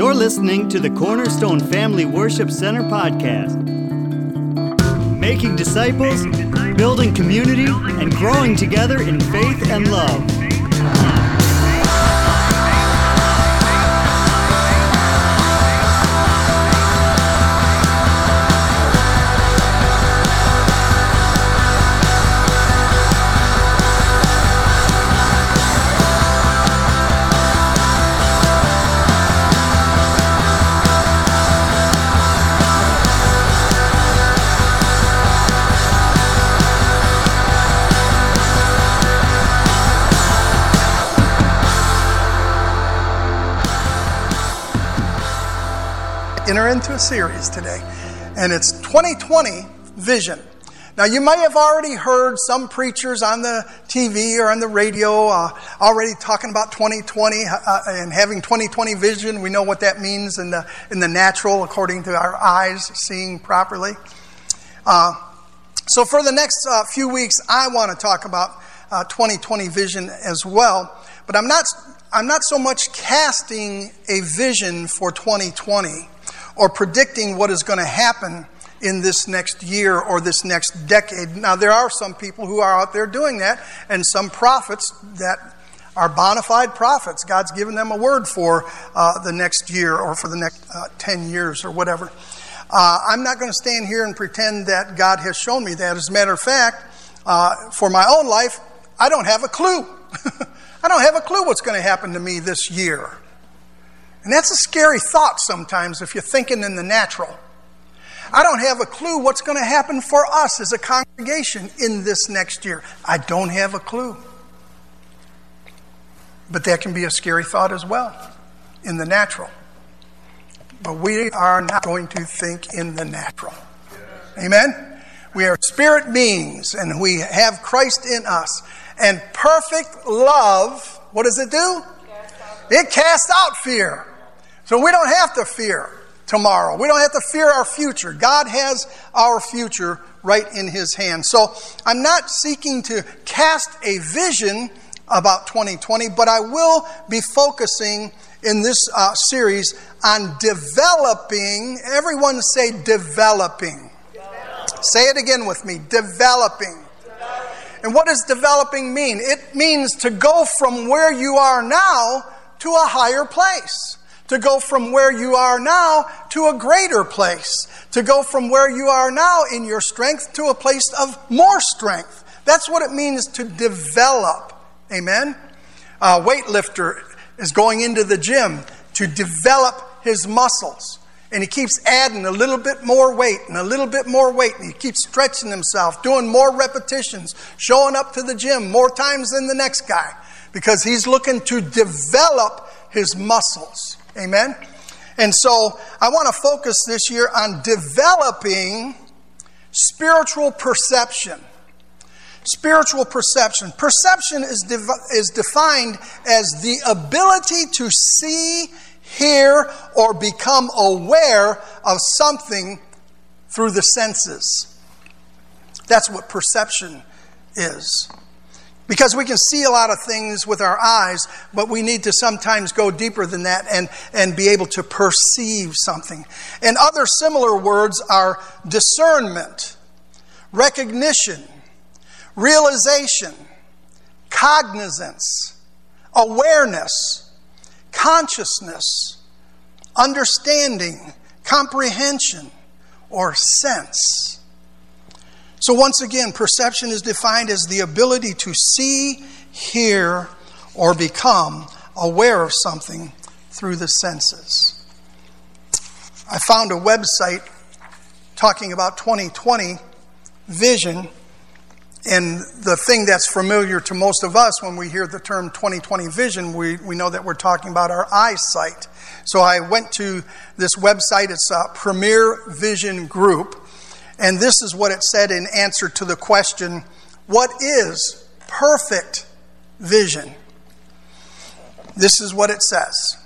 You're listening to the Cornerstone Family Worship Center podcast. Making disciples, building community, and growing together in faith and love. Enter into a series today, and it's 2020 Vision. Now, you may have already heard some preachers on the TV or on the radio uh, already talking about 2020 uh, uh, and having 2020 vision. We know what that means in the, in the natural, according to our eyes seeing properly. Uh, so, for the next uh, few weeks, I want to talk about 2020 uh, vision as well. But I'm not, I'm not so much casting a vision for 2020 or predicting what is going to happen in this next year or this next decade. Now, there are some people who are out there doing that, and some prophets that are bona fide prophets. God's given them a word for uh, the next year or for the next uh, 10 years or whatever. Uh, I'm not going to stand here and pretend that God has shown me that. As a matter of fact, uh, for my own life, I don't have a clue. I don't have a clue what's going to happen to me this year. And that's a scary thought sometimes if you're thinking in the natural. I don't have a clue what's going to happen for us as a congregation in this next year. I don't have a clue. But that can be a scary thought as well in the natural. But we are not going to think in the natural. Amen? We are spirit beings and we have Christ in us. And perfect love, what does it do? It casts out fear. So we don't have to fear tomorrow. We don't have to fear our future. God has our future right in His hands. So I'm not seeking to cast a vision about 2020, but I will be focusing in this uh, series on developing. Everyone say developing. developing. Say it again with me developing. developing. And what does developing mean? It means to go from where you are now to a higher place to go from where you are now to a greater place, to go from where you are now in your strength to a place of more strength. That's what it means to develop. Amen? A weightlifter is going into the gym to develop his muscles. And he keeps adding a little bit more weight and a little bit more weight. And he keeps stretching himself, doing more repetitions, showing up to the gym more times than the next guy because he's looking to develop his muscles. Amen? And so I want to focus this year on developing spiritual perception. Spiritual perception. Perception is, de- is defined as the ability to see, hear, or become aware of something through the senses. That's what perception is. Because we can see a lot of things with our eyes, but we need to sometimes go deeper than that and, and be able to perceive something. And other similar words are discernment, recognition, realization, cognizance, awareness, consciousness, understanding, comprehension, or sense. So, once again, perception is defined as the ability to see, hear, or become aware of something through the senses. I found a website talking about 2020 vision, and the thing that's familiar to most of us when we hear the term 2020 vision, we, we know that we're talking about our eyesight. So I went to this website, it's a Premier Vision Group. And this is what it said in answer to the question what is perfect vision? This is what it says.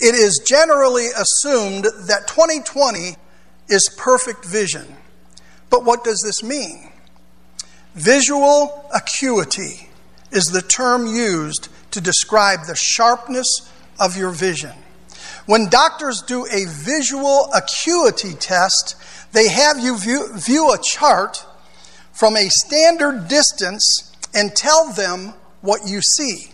It is generally assumed that 2020 is perfect vision. But what does this mean? Visual acuity is the term used to describe the sharpness of your vision. When doctors do a visual acuity test, they have you view, view a chart from a standard distance and tell them what you see.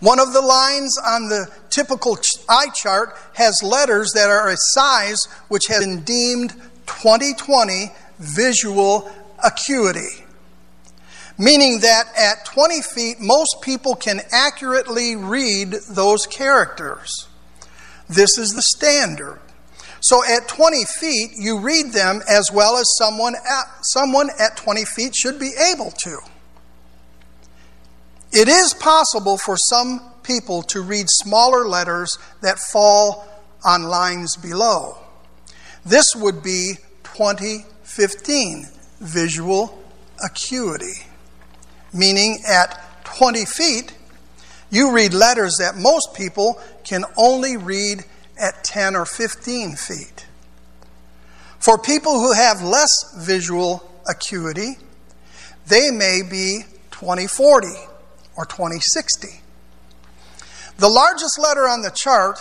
One of the lines on the typical eye chart has letters that are a size which has been deemed 2020 visual acuity, meaning that at 20 feet, most people can accurately read those characters. This is the standard. So at 20 feet, you read them as well as someone at, someone at 20 feet should be able to. It is possible for some people to read smaller letters that fall on lines below. This would be 2015 visual acuity, meaning at 20 feet, you read letters that most people can only read at 10 or 15 feet. For people who have less visual acuity, they may be 2040 or 2060. The largest letter on the chart,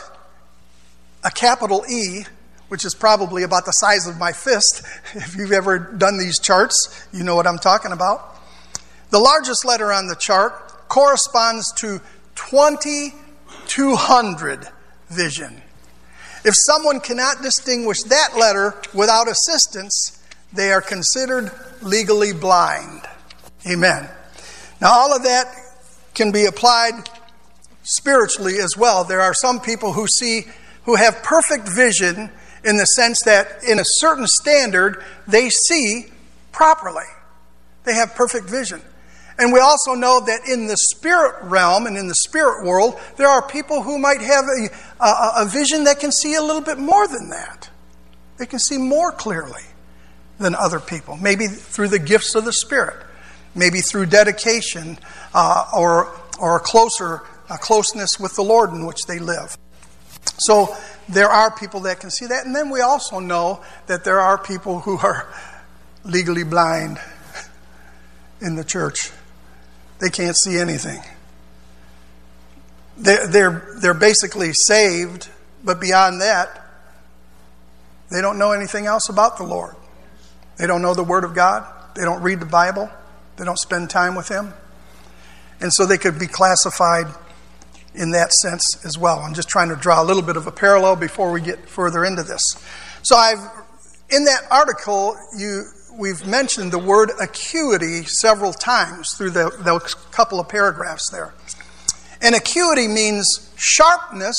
a capital E, which is probably about the size of my fist. If you've ever done these charts, you know what I'm talking about. The largest letter on the chart corresponds to 2200 vision. If someone cannot distinguish that letter without assistance, they are considered legally blind. Amen. Now, all of that can be applied spiritually as well. There are some people who see, who have perfect vision in the sense that in a certain standard, they see properly. They have perfect vision. And we also know that in the spirit realm and in the spirit world, there are people who might have a, a, a, vision that can see a little bit more than that. They can see more clearly than other people, maybe through the gifts of the Spirit maybe through dedication uh, or, or a closer a closeness with the Lord in which they live. So there are people that can see that. And then we also know that there are people who are legally blind in the church. They can't see anything. They're, they're, they're basically saved, but beyond that, they don't know anything else about the Lord. They don't know the Word of God. They don't read the Bible. They don't spend time with Him. And so they could be classified in that sense as well. I'm just trying to draw a little bit of a parallel before we get further into this. So I've in that article you we've mentioned the word acuity several times through the, those couple of paragraphs there. And acuity means sharpness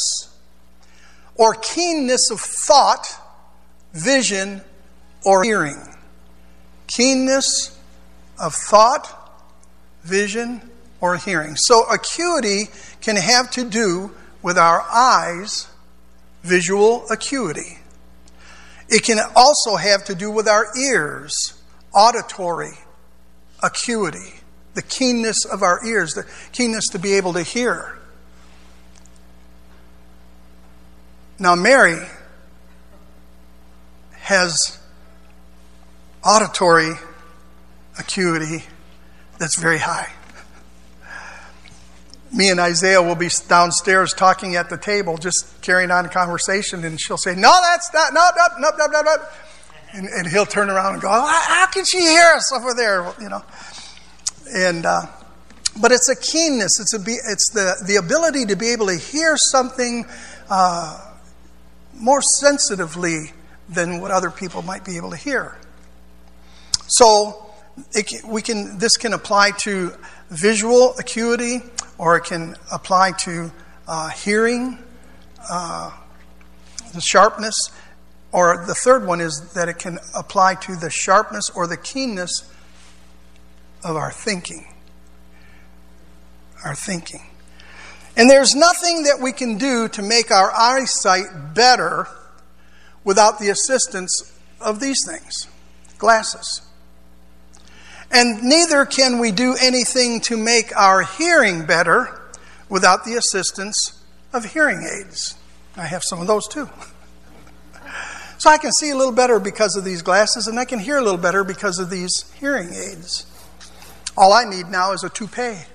or keenness of thought, vision, or hearing. Keenness of thought, vision, or hearing. So, acuity can have to do with our eyes, visual acuity. It can also have to do with our ears, auditory acuity, the keenness of our ears, the keenness to be able to hear. Now, Mary has auditory acuity that's very high. Me and Isaiah will be downstairs talking at the table, just carrying on a conversation, and she'll say, No, that's not, no, no, no, no, no, no. And, and he'll turn around and go, How can she hear us over there? You know. And, uh, but it's a keenness, it's, a, it's the, the ability to be able to hear something uh, more sensitively than what other people might be able to hear. So, it, we can, this can apply to visual acuity or it can apply to uh, hearing, uh, the sharpness, or the third one is that it can apply to the sharpness or the keenness of our thinking. Our thinking. And there's nothing that we can do to make our eyesight better without the assistance of these things glasses. And neither can we do anything to make our hearing better without the assistance of hearing aids. I have some of those too. So I can see a little better because of these glasses, and I can hear a little better because of these hearing aids. All I need now is a toupee.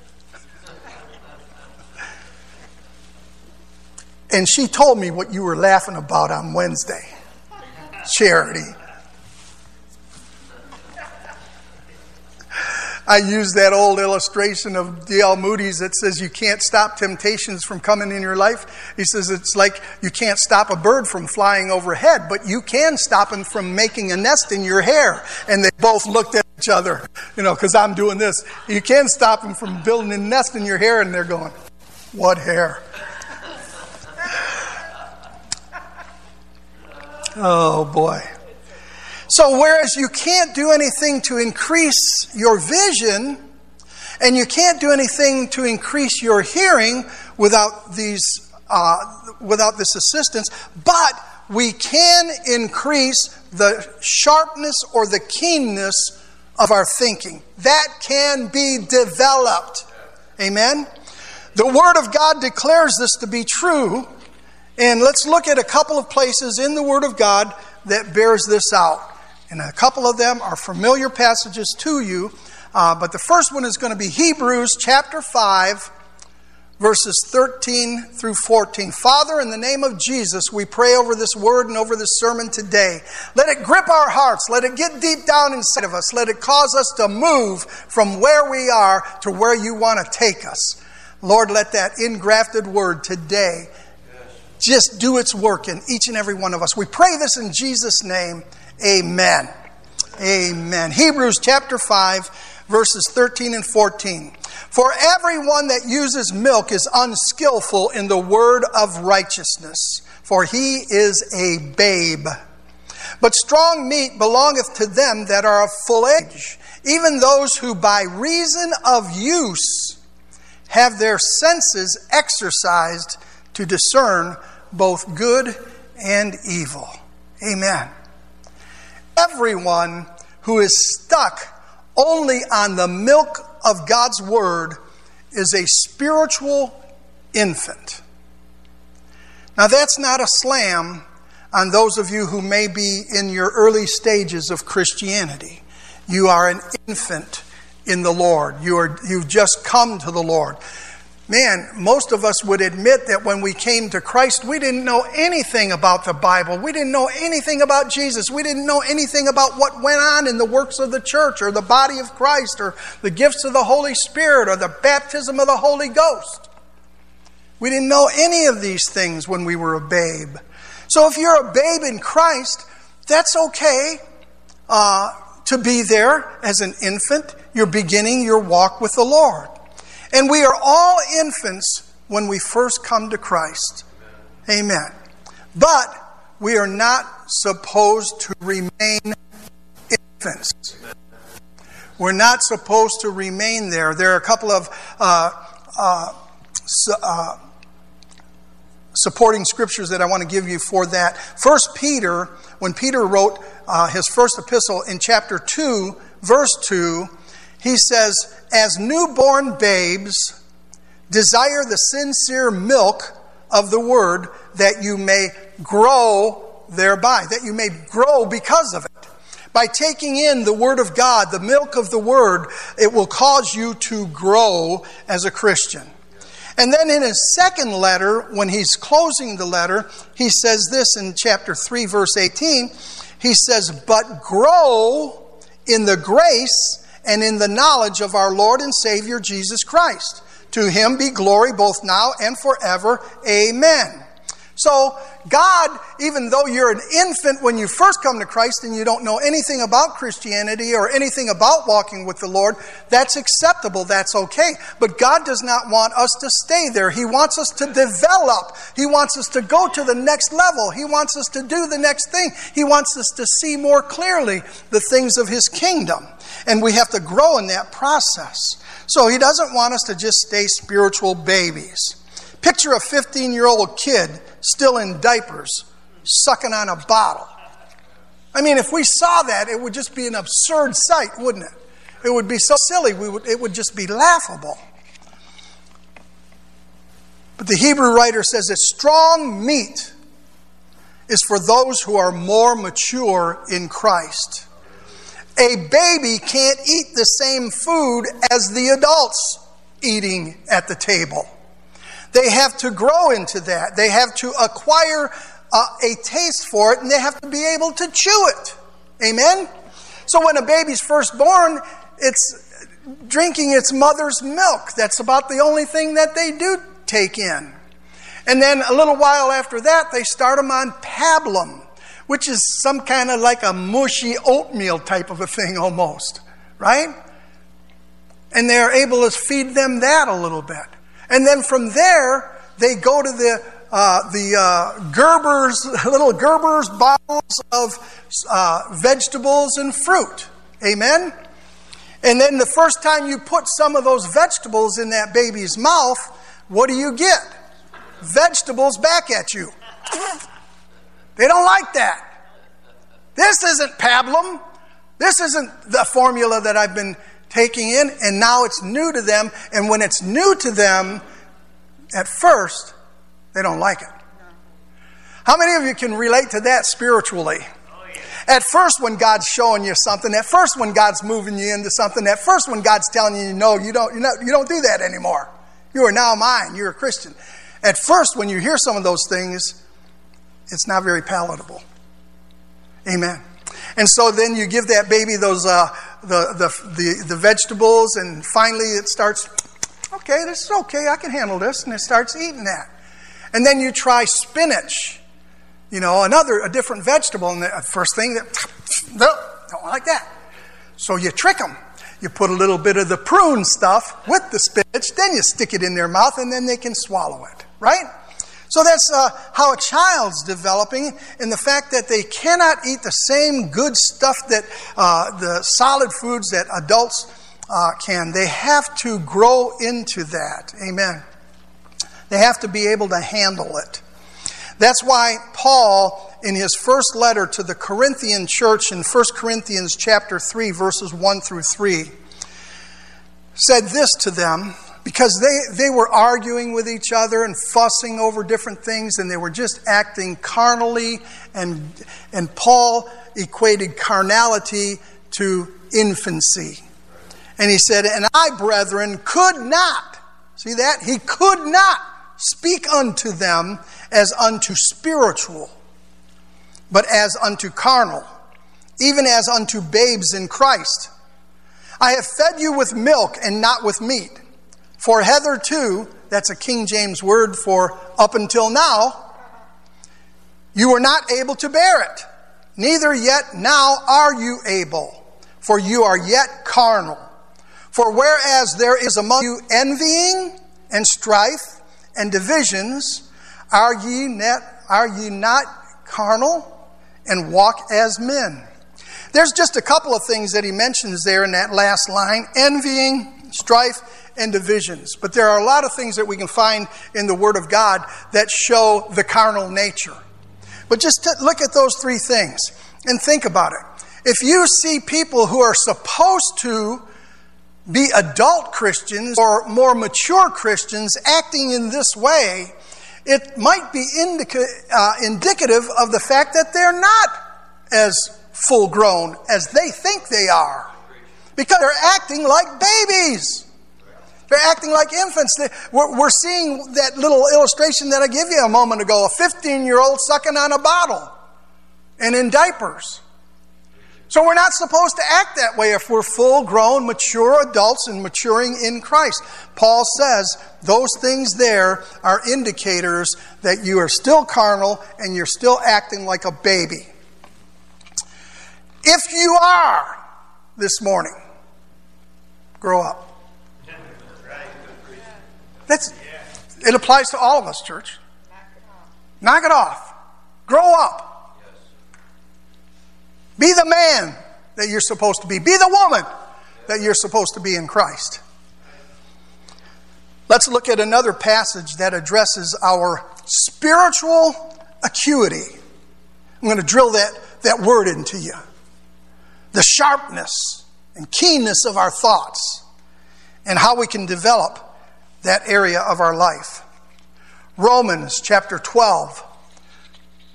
And she told me what you were laughing about on Wednesday charity. I use that old illustration of D.L. Moody's that says you can't stop temptations from coming in your life. He says it's like you can't stop a bird from flying overhead, but you can stop him from making a nest in your hair. And they both looked at each other, you know, because I'm doing this. You can stop him from building a nest in your hair, and they're going, What hair? Oh boy. So, whereas you can't do anything to increase your vision, and you can't do anything to increase your hearing without these, uh, without this assistance, but we can increase the sharpness or the keenness of our thinking. That can be developed. Amen. The Word of God declares this to be true, and let's look at a couple of places in the Word of God that bears this out. And a couple of them are familiar passages to you, uh, but the first one is going to be Hebrews chapter 5, verses 13 through 14. Father, in the name of Jesus, we pray over this word and over this sermon today. Let it grip our hearts. Let it get deep down inside of us. Let it cause us to move from where we are to where you want to take us. Lord, let that ingrafted word today just do its work in each and every one of us. We pray this in Jesus' name. Amen. Amen. Hebrews chapter 5, verses 13 and 14. For everyone that uses milk is unskillful in the word of righteousness, for he is a babe. But strong meat belongeth to them that are of full age, even those who by reason of use have their senses exercised to discern both good and evil. Amen. Everyone who is stuck only on the milk of God's Word is a spiritual infant. Now, that's not a slam on those of you who may be in your early stages of Christianity. You are an infant in the Lord. You are, you've just come to the Lord man, most of us would admit that when we came to Christ, we didn't know anything about the Bible. We didn't know anything about Jesus. We didn't know anything about what went on in the works of the church or the body of Christ or the gifts of the Holy Spirit or the baptism of the Holy Ghost. We didn't know any of these things when we were a babe. So if you're a babe in Christ, that's okay uh, to be there as an infant. You're beginning your walk with the Lord. And we are all infants when we first come to Christ. Amen. But we are not supposed to remain infants. We're not supposed to remain there. There are a couple of uh, uh, uh, supporting scriptures that I want to give you for that. First Peter, when Peter wrote uh, his first epistle in chapter 2, verse 2, he says, As newborn babes, desire the sincere milk of the word that you may grow thereby, that you may grow because of it. By taking in the Word of God, the milk of the Word, it will cause you to grow as a Christian. And then in his second letter, when he's closing the letter, he says this in chapter 3, verse 18. He says, But grow in the grace and in the knowledge of our Lord and Savior Jesus Christ. To him be glory both now and forever. Amen. So, God, even though you're an infant when you first come to Christ and you don't know anything about Christianity or anything about walking with the Lord, that's acceptable, that's okay. But God does not want us to stay there. He wants us to develop. He wants us to go to the next level. He wants us to do the next thing. He wants us to see more clearly the things of His kingdom. And we have to grow in that process. So He doesn't want us to just stay spiritual babies. Picture a 15 year old kid still in diapers, sucking on a bottle. I mean, if we saw that, it would just be an absurd sight, wouldn't it? It would be so silly, we would, it would just be laughable. But the Hebrew writer says that strong meat is for those who are more mature in Christ. A baby can't eat the same food as the adults eating at the table. They have to grow into that. They have to acquire uh, a taste for it and they have to be able to chew it. Amen? So when a baby's first born, it's drinking its mother's milk. That's about the only thing that they do take in. And then a little while after that, they start them on pablum, which is some kind of like a mushy oatmeal type of a thing almost, right? And they're able to feed them that a little bit. And then from there, they go to the uh, the uh, Gerber's little Gerber's bottles of uh, vegetables and fruit. Amen. And then the first time you put some of those vegetables in that baby's mouth, what do you get? Vegetables back at you. They don't like that. This isn't pablum. This isn't the formula that I've been taking in, and now it's new to them. And when it's new to them, at first, they don't like it. How many of you can relate to that spiritually? At first, when God's showing you something, at first, when God's moving you into something, at first, when God's telling you, no, you don't, know, you don't do that anymore. You are now mine. You're a Christian. At first, when you hear some of those things, it's not very palatable. Amen. And so then you give that baby those uh, the, the, the, the vegetables, and finally it starts, okay, this is okay, I can handle this, and it starts eating that. And then you try spinach, you know, another, a different vegetable, and the uh, first thing that, no, don't like that. So you trick them. You put a little bit of the prune stuff with the spinach, then you stick it in their mouth, and then they can swallow it, right? So that's uh, how a child's developing, and the fact that they cannot eat the same good stuff that uh, the solid foods that adults uh, can. They have to grow into that. Amen. They have to be able to handle it. That's why Paul, in his first letter to the Corinthian church in 1 Corinthians chapter 3, verses 1 through 3, said this to them because they, they were arguing with each other and fussing over different things and they were just acting carnally and, and paul equated carnality to infancy. And he said and i brethren could not see that? He could not speak unto them as unto spiritual but as unto carnal even as unto babes in christ. I have fed you with milk and not with meat for hitherto, that's a King James word for up until now, you were not able to bear it. Neither yet now are you able, for you are yet carnal. For whereas there is among you envying and strife and divisions, are ye, net, are ye not carnal and walk as men? There's just a couple of things that he mentions there in that last line envying, strife, and divisions. But there are a lot of things that we can find in the Word of God that show the carnal nature. But just look at those three things and think about it. If you see people who are supposed to be adult Christians or more mature Christians acting in this way, it might be indica- uh, indicative of the fact that they're not as full grown as they think they are because they're acting like babies. They're acting like infants. We're seeing that little illustration that I gave you a moment ago a 15 year old sucking on a bottle and in diapers. So we're not supposed to act that way if we're full grown, mature adults and maturing in Christ. Paul says those things there are indicators that you are still carnal and you're still acting like a baby. If you are this morning, grow up. That's, it applies to all of us, church. Knock it off. Grow up. Be the man that you're supposed to be. Be the woman that you're supposed to be in Christ. Let's look at another passage that addresses our spiritual acuity. I'm going to drill that, that word into you. The sharpness and keenness of our thoughts and how we can develop that area of our life. Romans chapter 12,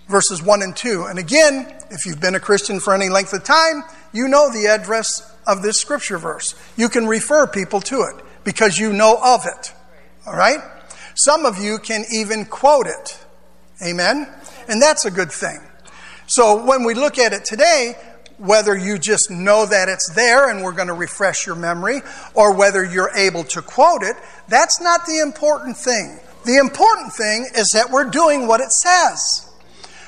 verses 1 and 2. And again, if you've been a Christian for any length of time, you know the address of this scripture verse. You can refer people to it because you know of it. All right? Some of you can even quote it. Amen? And that's a good thing. So when we look at it today, whether you just know that it's there and we're going to refresh your memory, or whether you're able to quote it, that's not the important thing. The important thing is that we're doing what it says.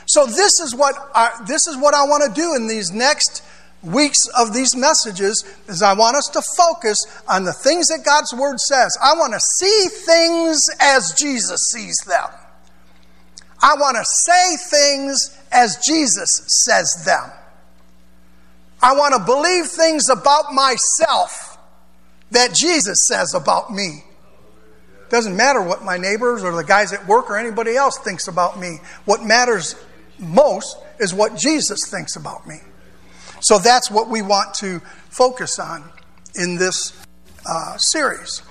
So this is what I, this is what I want to do in these next weeks of these messages is I want us to focus on the things that God's word says. I want to see things as Jesus sees them. I want to say things as Jesus says them. I want to believe things about myself that Jesus says about me. Doesn't matter what my neighbors or the guys at work or anybody else thinks about me. What matters most is what Jesus thinks about me. So that's what we want to focus on in this uh, series.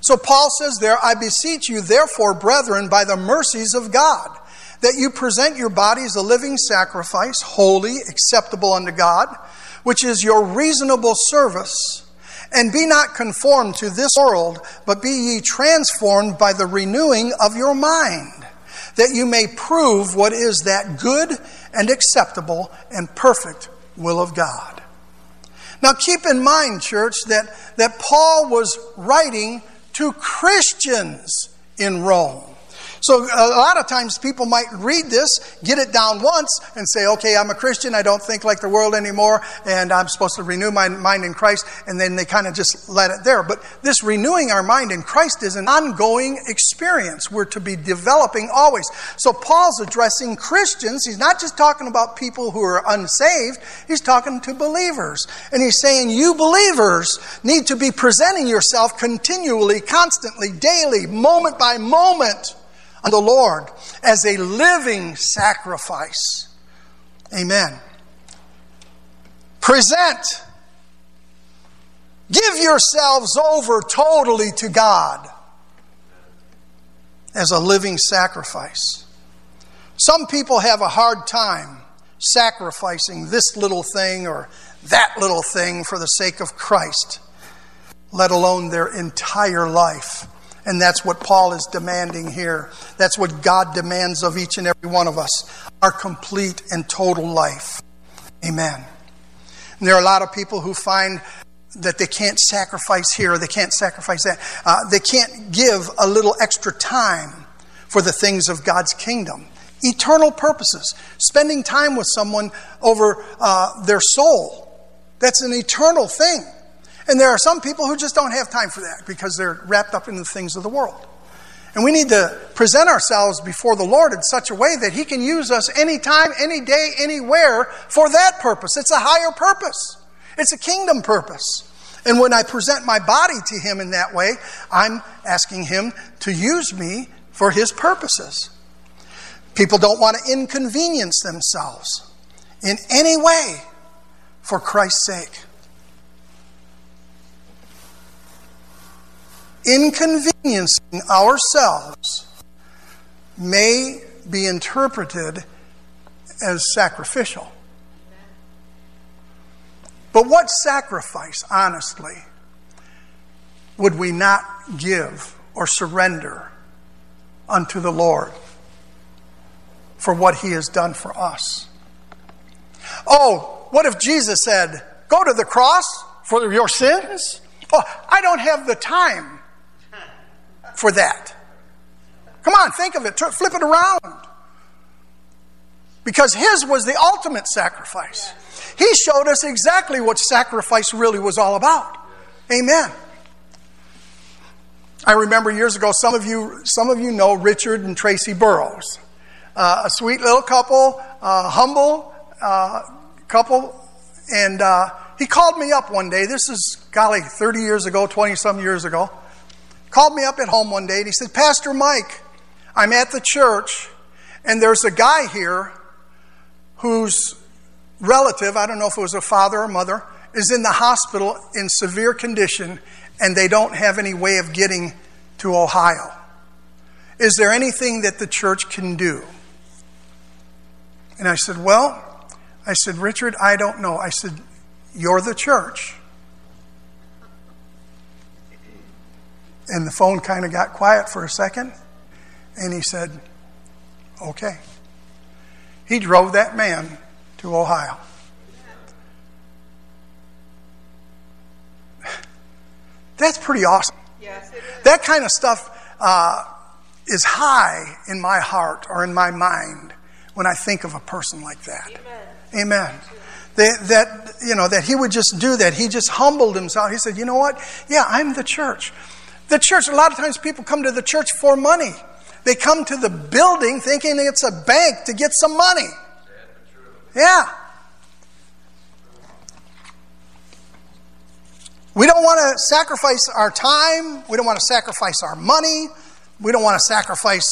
So Paul says there, I beseech you, therefore, brethren, by the mercies of God, that you present your bodies a living sacrifice, holy, acceptable unto God, which is your reasonable service. And be not conformed to this world, but be ye transformed by the renewing of your mind, that you may prove what is that good and acceptable and perfect will of God. Now, keep in mind, church, that, that Paul was writing to Christians in Rome. So a lot of times people might read this, get it down once, and say, okay, I'm a Christian, I don't think like the world anymore, and I'm supposed to renew my mind in Christ, and then they kind of just let it there. But this renewing our mind in Christ is an ongoing experience. We're to be developing always. So Paul's addressing Christians. He's not just talking about people who are unsaved, he's talking to believers. And he's saying, you believers need to be presenting yourself continually, constantly, daily, moment by moment the Lord as a living sacrifice. Amen. Present. Give yourselves over totally to God as a living sacrifice. Some people have a hard time sacrificing this little thing or that little thing for the sake of Christ, let alone their entire life. And that's what Paul is demanding here. That's what God demands of each and every one of us our complete and total life. Amen. And there are a lot of people who find that they can't sacrifice here, they can't sacrifice that. Uh, they can't give a little extra time for the things of God's kingdom. Eternal purposes, spending time with someone over uh, their soul. That's an eternal thing. And there are some people who just don't have time for that because they're wrapped up in the things of the world. And we need to present ourselves before the Lord in such a way that He can use us anytime, any day, anywhere for that purpose. It's a higher purpose, it's a kingdom purpose. And when I present my body to Him in that way, I'm asking Him to use me for His purposes. People don't want to inconvenience themselves in any way for Christ's sake. Inconveniencing ourselves may be interpreted as sacrificial. But what sacrifice, honestly, would we not give or surrender unto the Lord for what He has done for us? Oh, what if Jesus said, Go to the cross for your sins? Oh, I don't have the time for that. Come on, think of it. Flip it around. Because his was the ultimate sacrifice. He showed us exactly what sacrifice really was all about. Amen. I remember years ago, some of you, some of you know Richard and Tracy Burrows. Uh, a sweet little couple, uh, humble uh, couple, and uh, he called me up one day. This is, golly, 30 years ago, 20 some years ago called me up at home one day and he said, Pastor Mike, I'm at the church and there's a guy here whose relative, I don't know if it was a father or mother, is in the hospital in severe condition and they don't have any way of getting to Ohio. Is there anything that the church can do? And I said, Well, I said, Richard, I don't know. I said, You're the church. And the phone kind of got quiet for a second. And he said, Okay. He drove that man to Ohio. That's pretty awesome. Yes, it is. That kind of stuff uh, is high in my heart or in my mind when I think of a person like that. Amen. Amen. That, that, you know, that he would just do that. He just humbled himself. He said, you know what? Yeah, I'm the church. The church, a lot of times people come to the church for money. They come to the building thinking it's a bank to get some money. Yeah. We don't want to sacrifice our time. We don't want to sacrifice our money. We don't want to sacrifice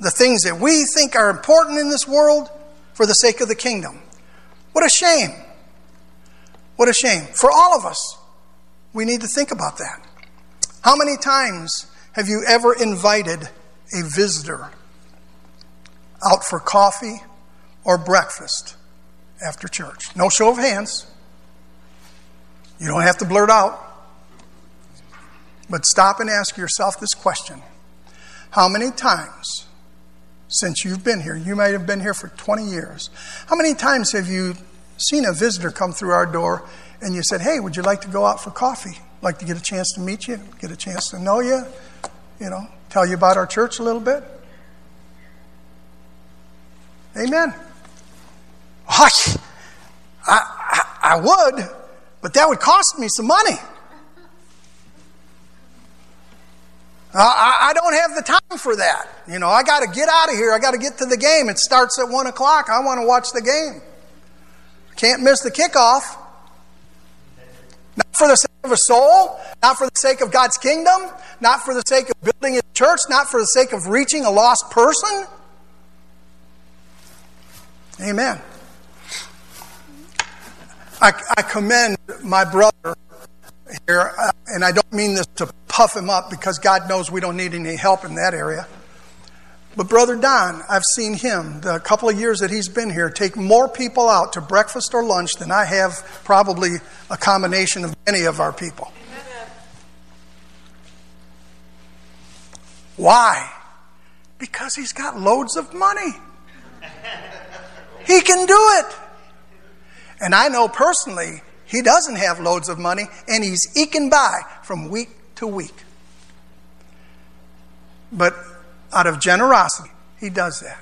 the things that we think are important in this world for the sake of the kingdom. What a shame. What a shame. For all of us, we need to think about that. How many times have you ever invited a visitor out for coffee or breakfast after church? No show of hands. You don't have to blurt out. But stop and ask yourself this question How many times since you've been here, you might have been here for 20 years, how many times have you seen a visitor come through our door and you said, Hey, would you like to go out for coffee? Like to get a chance to meet you, get a chance to know you, you know, tell you about our church a little bit? Amen. I, I, I would, but that would cost me some money. I, I don't have the time for that. You know, I got to get out of here. I got to get to the game. It starts at 1 o'clock. I want to watch the game. Can't miss the kickoff. Not for the sake of a soul, not for the sake of God's kingdom, not for the sake of building a church, not for the sake of reaching a lost person. Amen. I, I commend my brother here, uh, and I don't mean this to puff him up because God knows we don't need any help in that area. But Brother Don, I've seen him, the couple of years that he's been here, take more people out to breakfast or lunch than I have probably a combination of any of our people. Why? Because he's got loads of money. He can do it. And I know personally, he doesn't have loads of money, and he's eking by from week to week. But out of generosity, he does that.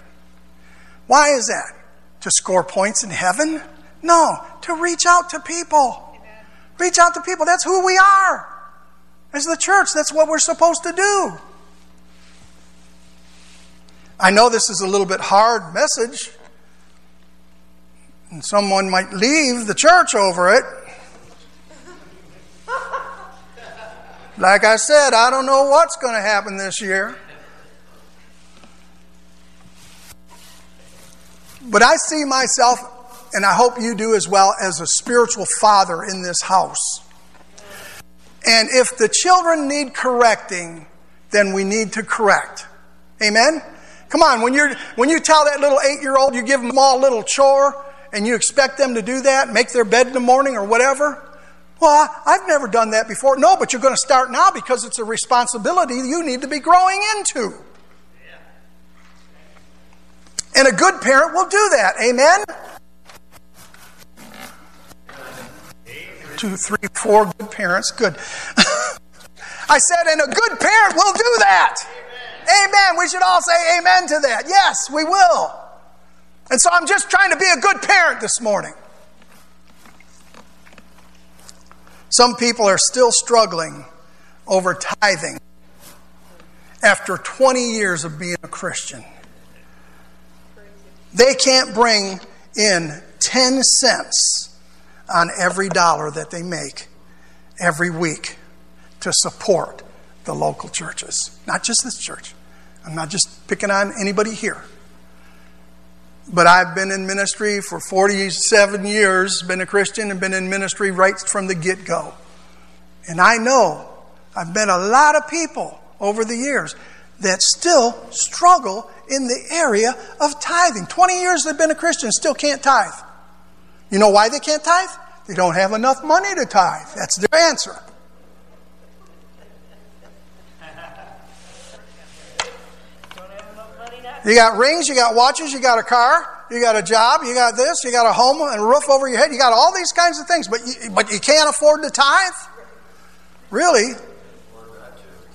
Why is that? To score points in heaven? No, to reach out to people. Reach out to people. That's who we are. As the church, that's what we're supposed to do. I know this is a little bit hard message, and someone might leave the church over it. Like I said, I don't know what's going to happen this year. But I see myself, and I hope you do as well, as a spiritual father in this house. And if the children need correcting, then we need to correct. Amen? Come on, when, you're, when you tell that little eight year old you give them all a little chore and you expect them to do that, make their bed in the morning or whatever, well, I've never done that before. No, but you're going to start now because it's a responsibility you need to be growing into. And a good parent will do that. Amen? Two, three, four good parents. Good. I said, and a good parent will do that. Amen. We should all say amen to that. Yes, we will. And so I'm just trying to be a good parent this morning. Some people are still struggling over tithing after 20 years of being a Christian. They can't bring in 10 cents on every dollar that they make every week to support the local churches. Not just this church. I'm not just picking on anybody here. But I've been in ministry for 47 years, been a Christian, and been in ministry right from the get go. And I know I've met a lot of people over the years that still struggle in the area of tithing. 20 years they've been a Christian, still can't tithe. You know why they can't tithe? They don't have enough money to tithe. That's their answer. You got rings, you got watches, you got a car, you got a job, you got this, you got a home and a roof over your head, you got all these kinds of things, but you, but you can't afford to tithe? Really?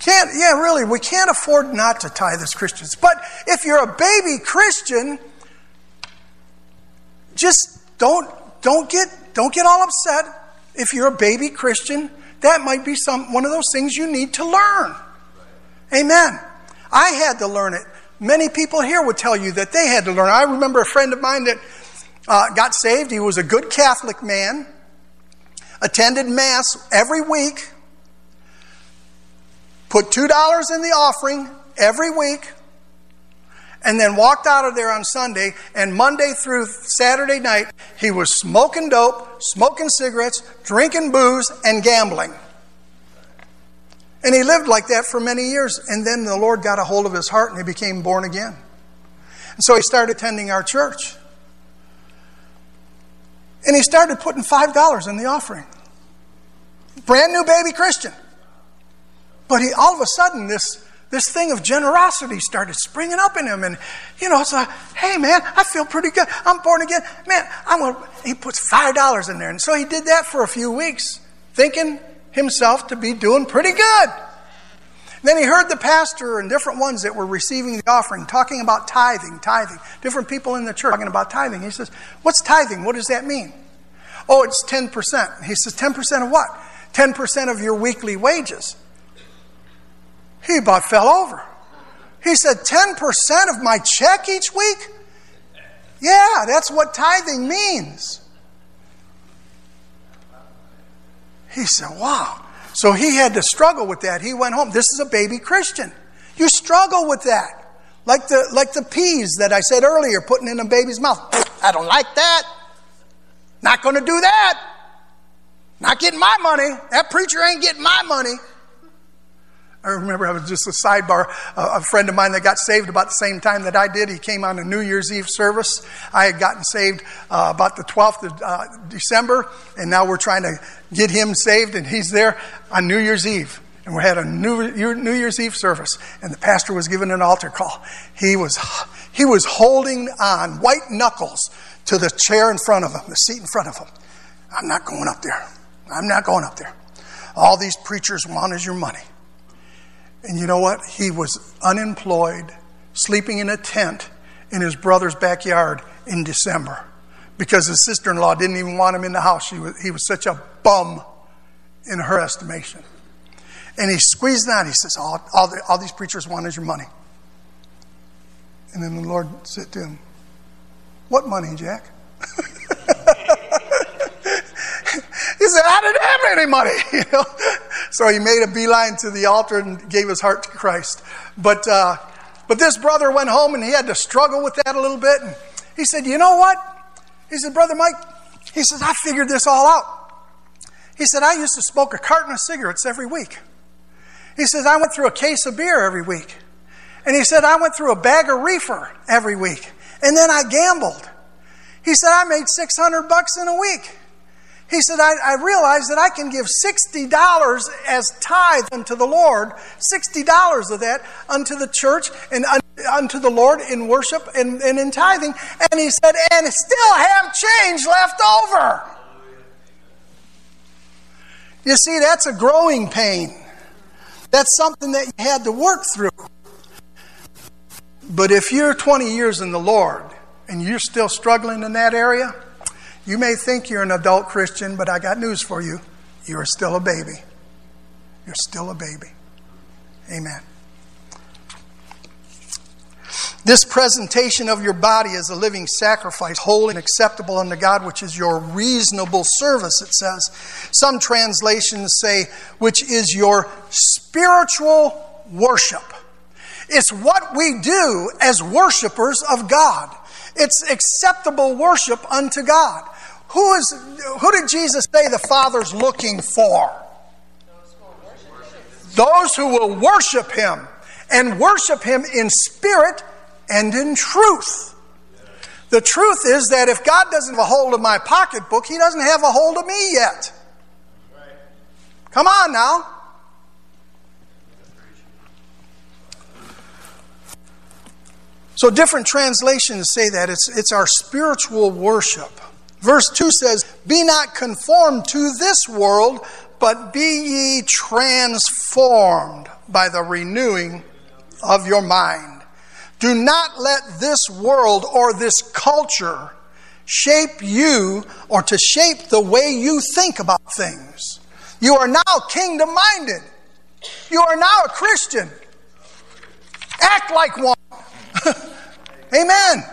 Can't, yeah, really, we can't afford not to tithe as Christians. But if you're a baby Christian, just don't, don't, get, don't get all upset. If you're a baby Christian, that might be some, one of those things you need to learn. Amen. I had to learn it. Many people here would tell you that they had to learn. I remember a friend of mine that uh, got saved. He was a good Catholic man, attended Mass every week, put $2 in the offering every week, and then walked out of there on Sunday. And Monday through Saturday night, he was smoking dope, smoking cigarettes, drinking booze, and gambling. And he lived like that for many years. And then the Lord got a hold of his heart and he became born again. And so he started attending our church. And he started putting $5 in the offering. Brand new baby Christian. But he all of a sudden this this thing of generosity started springing up in him. And, you know, it's like, hey, man, I feel pretty good. I'm born again. Man, I'm he puts $5 in there. And so he did that for a few weeks, thinking himself to be doing pretty good. Then he heard the pastor and different ones that were receiving the offering talking about tithing, tithing. Different people in the church talking about tithing. He says, What's tithing? What does that mean? Oh, it's 10%. He says, 10% of what? 10% of your weekly wages. He about fell over. He said, 10% of my check each week? Yeah, that's what tithing means. He said, Wow. So he had to struggle with that. He went home. This is a baby Christian. You struggle with that. Like the, like the peas that I said earlier, putting in a baby's mouth. I don't like that. Not going to do that. Not getting my money. That preacher ain't getting my money. I remember I was just a sidebar. A friend of mine that got saved about the same time that I did. He came on a New Year's Eve service. I had gotten saved uh, about the 12th of uh, December, and now we're trying to get him saved, and he's there on New Year's Eve. And we had a New, New Year's Eve service, and the pastor was giving an altar call. He was, he was holding on white knuckles to the chair in front of him, the seat in front of him. I'm not going up there. I'm not going up there. All these preachers want is your money. And you know what? He was unemployed, sleeping in a tent in his brother's backyard in December because his sister in law didn't even want him in the house. Was, he was such a bum in her estimation. And he squeezed out. He says, all, all, the, all these preachers want is your money. And then the Lord said to him, What money, Jack? He said, I didn't have any money. You know? So he made a beeline to the altar and gave his heart to Christ. But, uh, but this brother went home and he had to struggle with that a little bit. And he said, You know what? He said, Brother Mike, he says, I figured this all out. He said, I used to smoke a carton of cigarettes every week. He says, I went through a case of beer every week. And he said, I went through a bag of reefer every week. And then I gambled. He said, I made 600 bucks in a week. He said, I, I realized that I can give $60 as tithe unto the Lord, $60 of that unto the church and unto the Lord in worship and, and in tithing. And he said, and still have change left over. You see, that's a growing pain. That's something that you had to work through. But if you're 20 years in the Lord and you're still struggling in that area, you may think you're an adult Christian, but I got news for you. You're still a baby. You're still a baby. Amen. This presentation of your body as a living sacrifice, holy and acceptable unto God, which is your reasonable service, it says. Some translations say, which is your spiritual worship. It's what we do as worshipers of God. It's acceptable worship unto God. Who, is, who did Jesus say the Father's looking for? Those who will worship Him and worship Him in spirit and in truth. The truth is that if God doesn't have a hold of my pocketbook, He doesn't have a hold of me yet. Come on now. So different translations say that it's, it's our spiritual worship. Verse 2 says, Be not conformed to this world, but be ye transformed by the renewing of your mind. Do not let this world or this culture shape you or to shape the way you think about things. You are now kingdom minded. You are now a Christian. Act like one. Amen.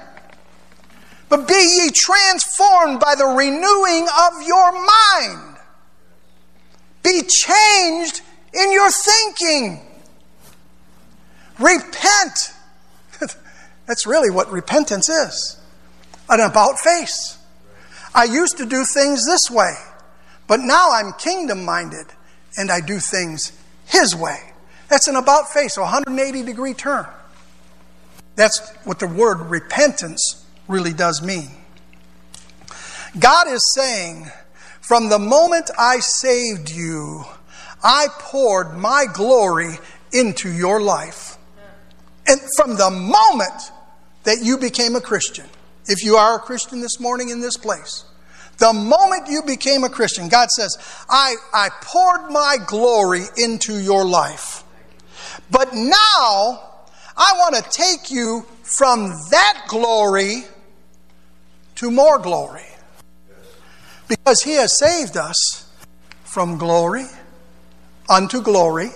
But be ye transformed by the renewing of your mind. Be changed in your thinking. Repent. That's really what repentance is an about face. I used to do things this way, but now I'm kingdom minded and I do things His way. That's an about face, a 180 degree turn. That's what the word repentance really does mean. God is saying, from the moment I saved you, I poured my glory into your life. And from the moment that you became a Christian, if you are a Christian this morning in this place, the moment you became a Christian, God says, I, I poured my glory into your life. But now, I want to take you from that glory to more glory. Because He has saved us from glory unto glory,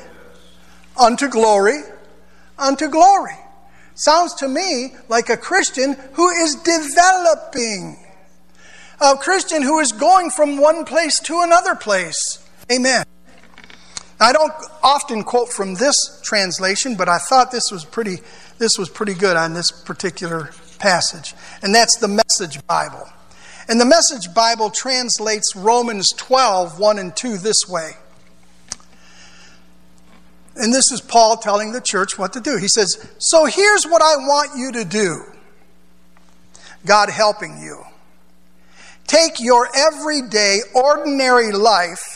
unto glory, unto glory. Sounds to me like a Christian who is developing, a Christian who is going from one place to another place. Amen. I don't often quote from this translation, but I thought this was pretty, this was pretty good on this particular passage. And that's the Message Bible. And the Message Bible translates Romans 12, 1 and 2 this way. And this is Paul telling the church what to do. He says, So here's what I want you to do God helping you. Take your everyday, ordinary life,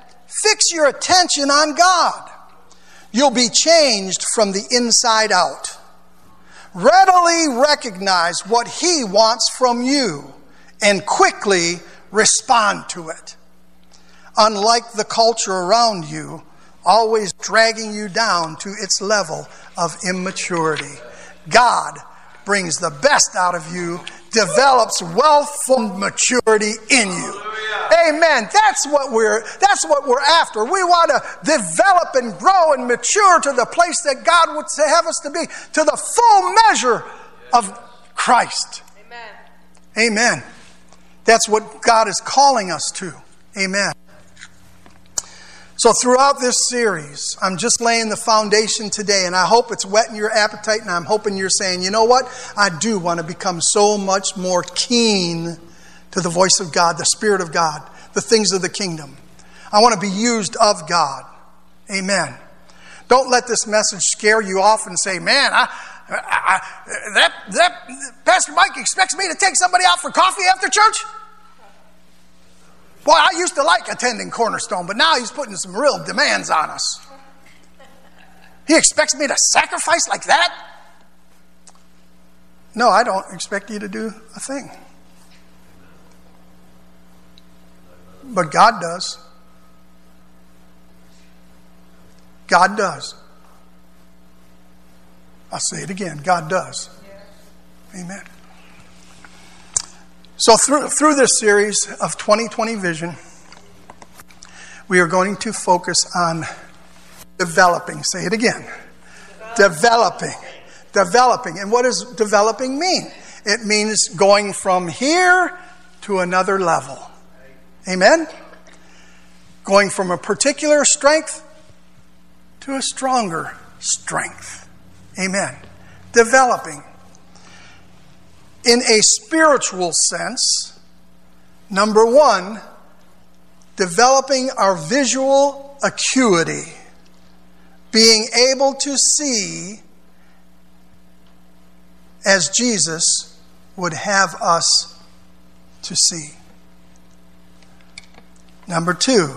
fix your attention on God. You'll be changed from the inside out. Readily recognize what He wants from you and quickly respond to it. Unlike the culture around you, always dragging you down to its level of immaturity. God brings the best out of you, develops wealthful maturity in you. Amen. That's what we're that's what we're after. We want to develop and grow and mature to the place that God would have us to be, to the full measure of Christ. Amen. Amen. That's what God is calling us to. Amen. So, throughout this series, I'm just laying the foundation today, and I hope it's whetting your appetite, and I'm hoping you're saying, you know what? I do want to become so much more keen to the voice of God, the Spirit of God, the things of the kingdom. I want to be used of God. Amen. Don't let this message scare you off and say, man, I, I, that, that Pastor Mike expects me to take somebody out for coffee after church? Boy, I used to like attending Cornerstone, but now he's putting some real demands on us. He expects me to sacrifice like that? No, I don't expect you to do a thing. But God does. God does. I'll say it again God does. Amen. So, through, through this series of 2020 Vision, we are going to focus on developing. Say it again. Developing. Developing. And what does developing mean? It means going from here to another level. Amen? Going from a particular strength to a stronger strength. Amen. Developing. In a spiritual sense, number one, developing our visual acuity, being able to see as Jesus would have us to see. Number two,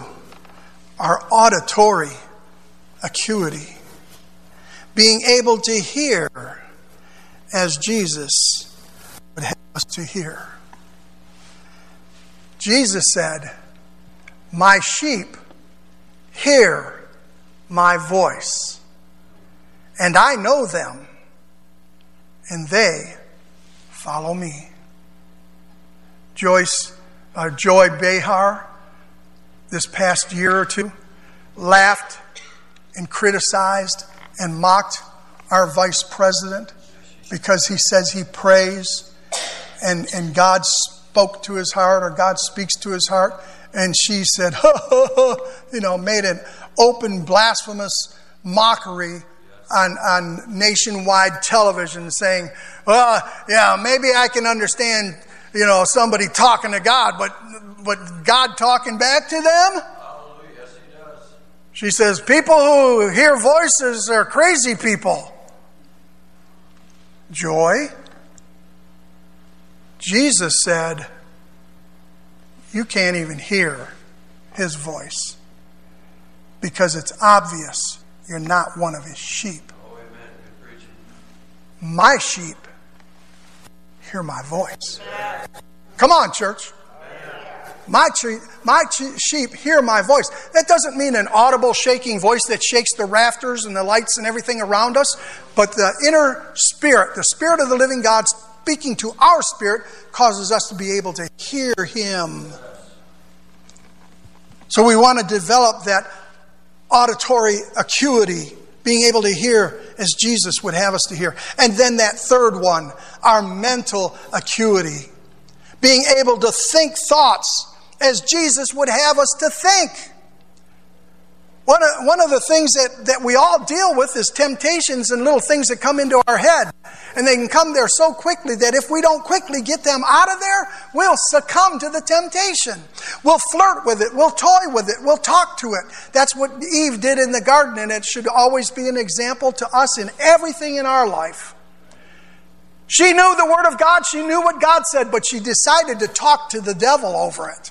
our auditory acuity, being able to hear as Jesus us to hear. Jesus said, My sheep hear my voice, and I know them, and they follow me. Joyce, uh, Joy Behar, this past year or two, laughed and criticized and mocked our vice president because he says he prays and, and God spoke to his heart or God speaks to his heart. And she said, you know, made an open blasphemous mockery on, on nationwide television saying, well, yeah, maybe I can understand, you know, somebody talking to God, but, but God talking back to them? She says, People who hear voices are crazy people. Joy. Jesus said, You can't even hear his voice because it's obvious you're not one of his sheep. My sheep hear my voice. Come on, church. My, my sheep hear my voice. That doesn't mean an audible shaking voice that shakes the rafters and the lights and everything around us, but the inner spirit, the spirit of the living God speaking to our spirit, causes us to be able to hear Him. So we want to develop that auditory acuity, being able to hear as Jesus would have us to hear. And then that third one, our mental acuity, being able to think thoughts as Jesus would have us to think. One of, one of the things that, that we all deal with is temptations and little things that come into our head. And they can come there so quickly that if we don't quickly get them out of there, we'll succumb to the temptation. We'll flirt with it, we'll toy with it, we'll talk to it. That's what Eve did in the garden, and it should always be an example to us in everything in our life. She knew the Word of God, she knew what God said, but she decided to talk to the devil over it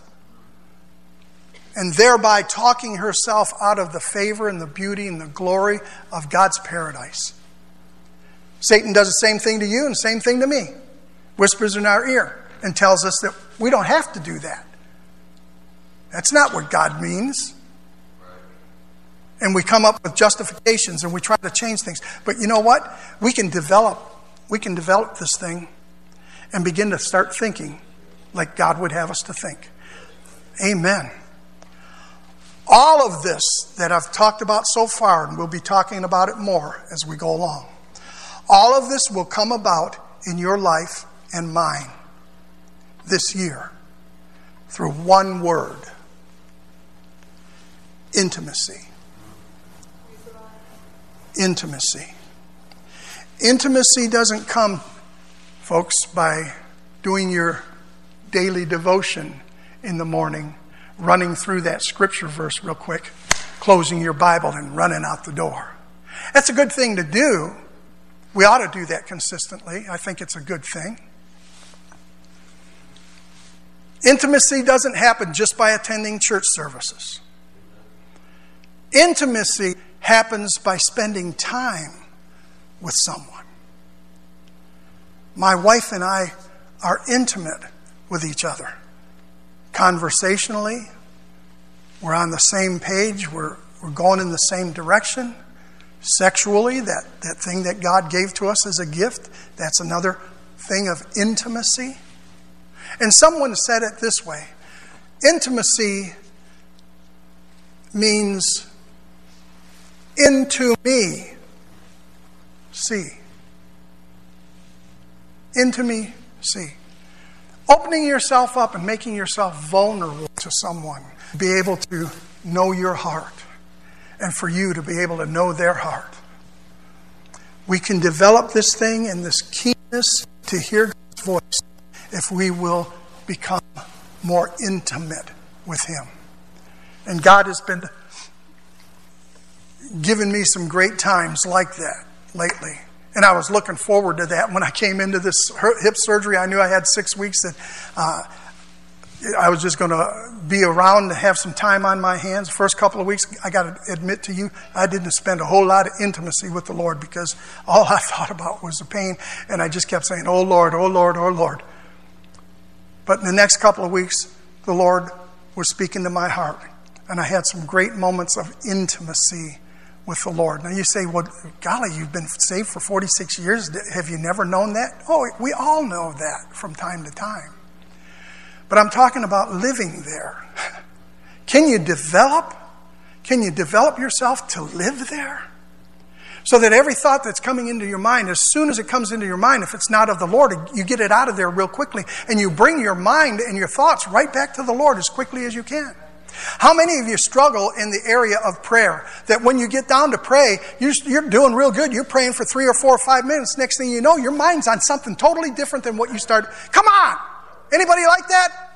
and thereby talking herself out of the favor and the beauty and the glory of God's paradise. Satan does the same thing to you and same thing to me. Whispers in our ear and tells us that we don't have to do that. That's not what God means. And we come up with justifications and we try to change things. But you know what? We can develop we can develop this thing and begin to start thinking like God would have us to think. Amen. All of this that I've talked about so far, and we'll be talking about it more as we go along, all of this will come about in your life and mine this year through one word intimacy. Intimacy. Intimacy doesn't come, folks, by doing your daily devotion in the morning running through that scripture verse real quick, closing your Bible and running out the door. That's a good thing to do. We ought to do that consistently. I think it's a good thing. Intimacy doesn't happen just by attending church services. Intimacy happens by spending time with someone. My wife and I are intimate with each other conversationally. We're on the same page. We're, we're going in the same direction. Sexually, that, that thing that God gave to us as a gift, that's another thing of intimacy. And someone said it this way intimacy means into me, see. Into me, see. Opening yourself up and making yourself vulnerable to someone, be able to know your heart, and for you to be able to know their heart. We can develop this thing and this keenness to hear God's voice if we will become more intimate with Him. And God has been giving me some great times like that lately. And I was looking forward to that when I came into this hip surgery. I knew I had six weeks that uh, I was just going to be around to have some time on my hands. First couple of weeks, I got to admit to you, I didn't spend a whole lot of intimacy with the Lord because all I thought about was the pain, and I just kept saying, "Oh Lord, oh Lord, oh Lord." But in the next couple of weeks, the Lord was speaking to my heart, and I had some great moments of intimacy with the Lord. Now you say, well, golly, you've been saved for 46 years. Have you never known that? Oh, we all know that from time to time. But I'm talking about living there. Can you develop? Can you develop yourself to live there? So that every thought that's coming into your mind, as soon as it comes into your mind, if it's not of the Lord, you get it out of there real quickly and you bring your mind and your thoughts right back to the Lord as quickly as you can. How many of you struggle in the area of prayer? That when you get down to pray, you're, doing real good. You're praying for three or four or five minutes. Next thing you know, your mind's on something totally different than what you started. Come on! Anybody like that?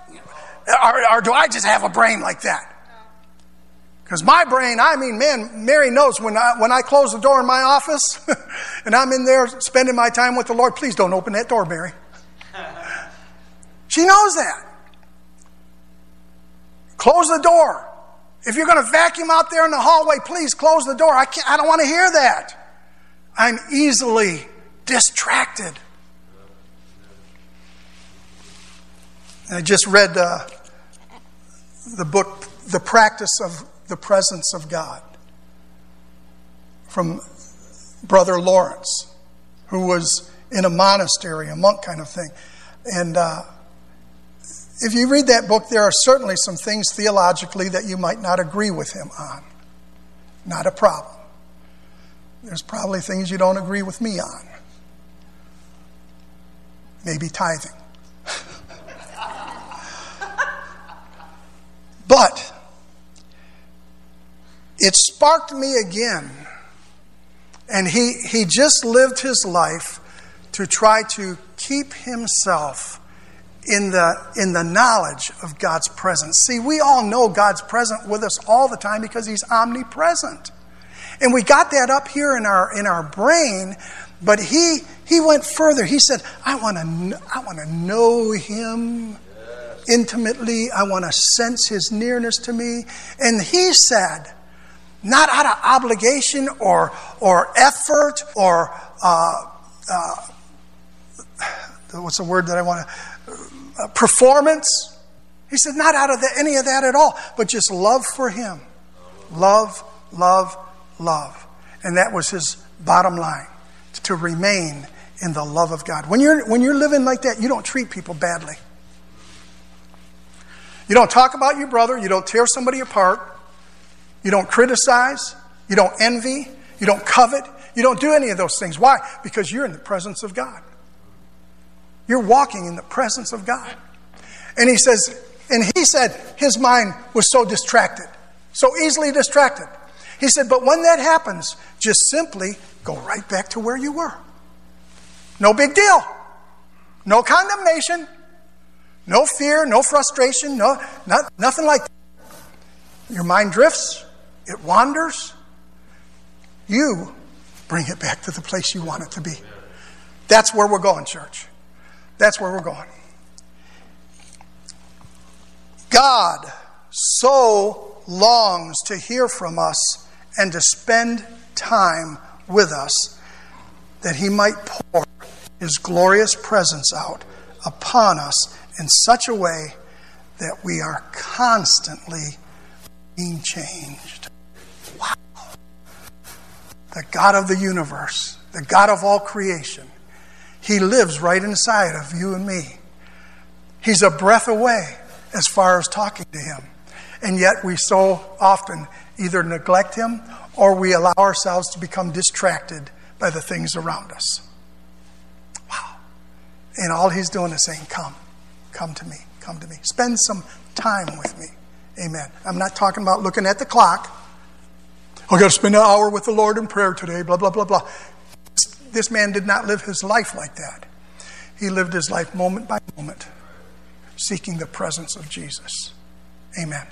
Or, or do I just have a brain like that? Because my brain, I mean, man, Mary knows when I, when I close the door in my office and I'm in there spending my time with the Lord, please don't open that door, Mary. She knows that. Close the door. If you're going to vacuum out there in the hallway, please close the door. I, can't, I don't want to hear that. I'm easily distracted. I just read uh, the book, The Practice of the Presence of God, from Brother Lawrence, who was in a monastery, a monk kind of thing. And uh, if you read that book, there are certainly some things theologically that you might not agree with him on. Not a problem. There's probably things you don't agree with me on. Maybe tithing. but it sparked me again. And he, he just lived his life to try to keep himself in the, in the knowledge of God's presence. See, we all know God's present with us all the time because He's omnipresent. And we got that up here in our, in our brain, but He, he went further. He said, I want to I want to know Him intimately, I want to sense His nearness to me. And He said, not out of obligation or, or effort or uh, uh, what's the word that I want to Uh, performance. He said, not out of the, any of that at all, but just love for Him. Love, love, love. And that was his bottom line to remain in the love of God. When you're, when you're living like that, you don't treat people badly. You don't talk about your brother, you don't tear somebody apart, you don't criticize, you don't envy, you don't covet, you don't do any of those things. Why? Because you're in the presence of God. You're walking in the presence of God. And he says, and he said his mind was so distracted, so easily distracted. He said, but when that happens, just simply go right back to where you were. No big deal. No condemnation. No fear, no frustration, no not, nothing like that. Your mind drifts, it wanders. You bring it back to the place you want it to be. That's where we're going, church. That's where we're going. God so longs to hear from us and to spend time with us that he might pour his glorious presence out upon us in such a way that we are constantly being changed. Wow. The God of the universe, the God of all creation, he lives right inside of you and me. He's a breath away as far as talking to Him. And yet we so often either neglect Him or we allow ourselves to become distracted by the things around us. Wow. And all He's doing is saying, Come, come to me, come to me. Spend some time with me. Amen. I'm not talking about looking at the clock. I've got to spend an hour with the Lord in prayer today, blah, blah, blah, blah. This man did not live his life like that. He lived his life moment by moment, seeking the presence of Jesus. Amen.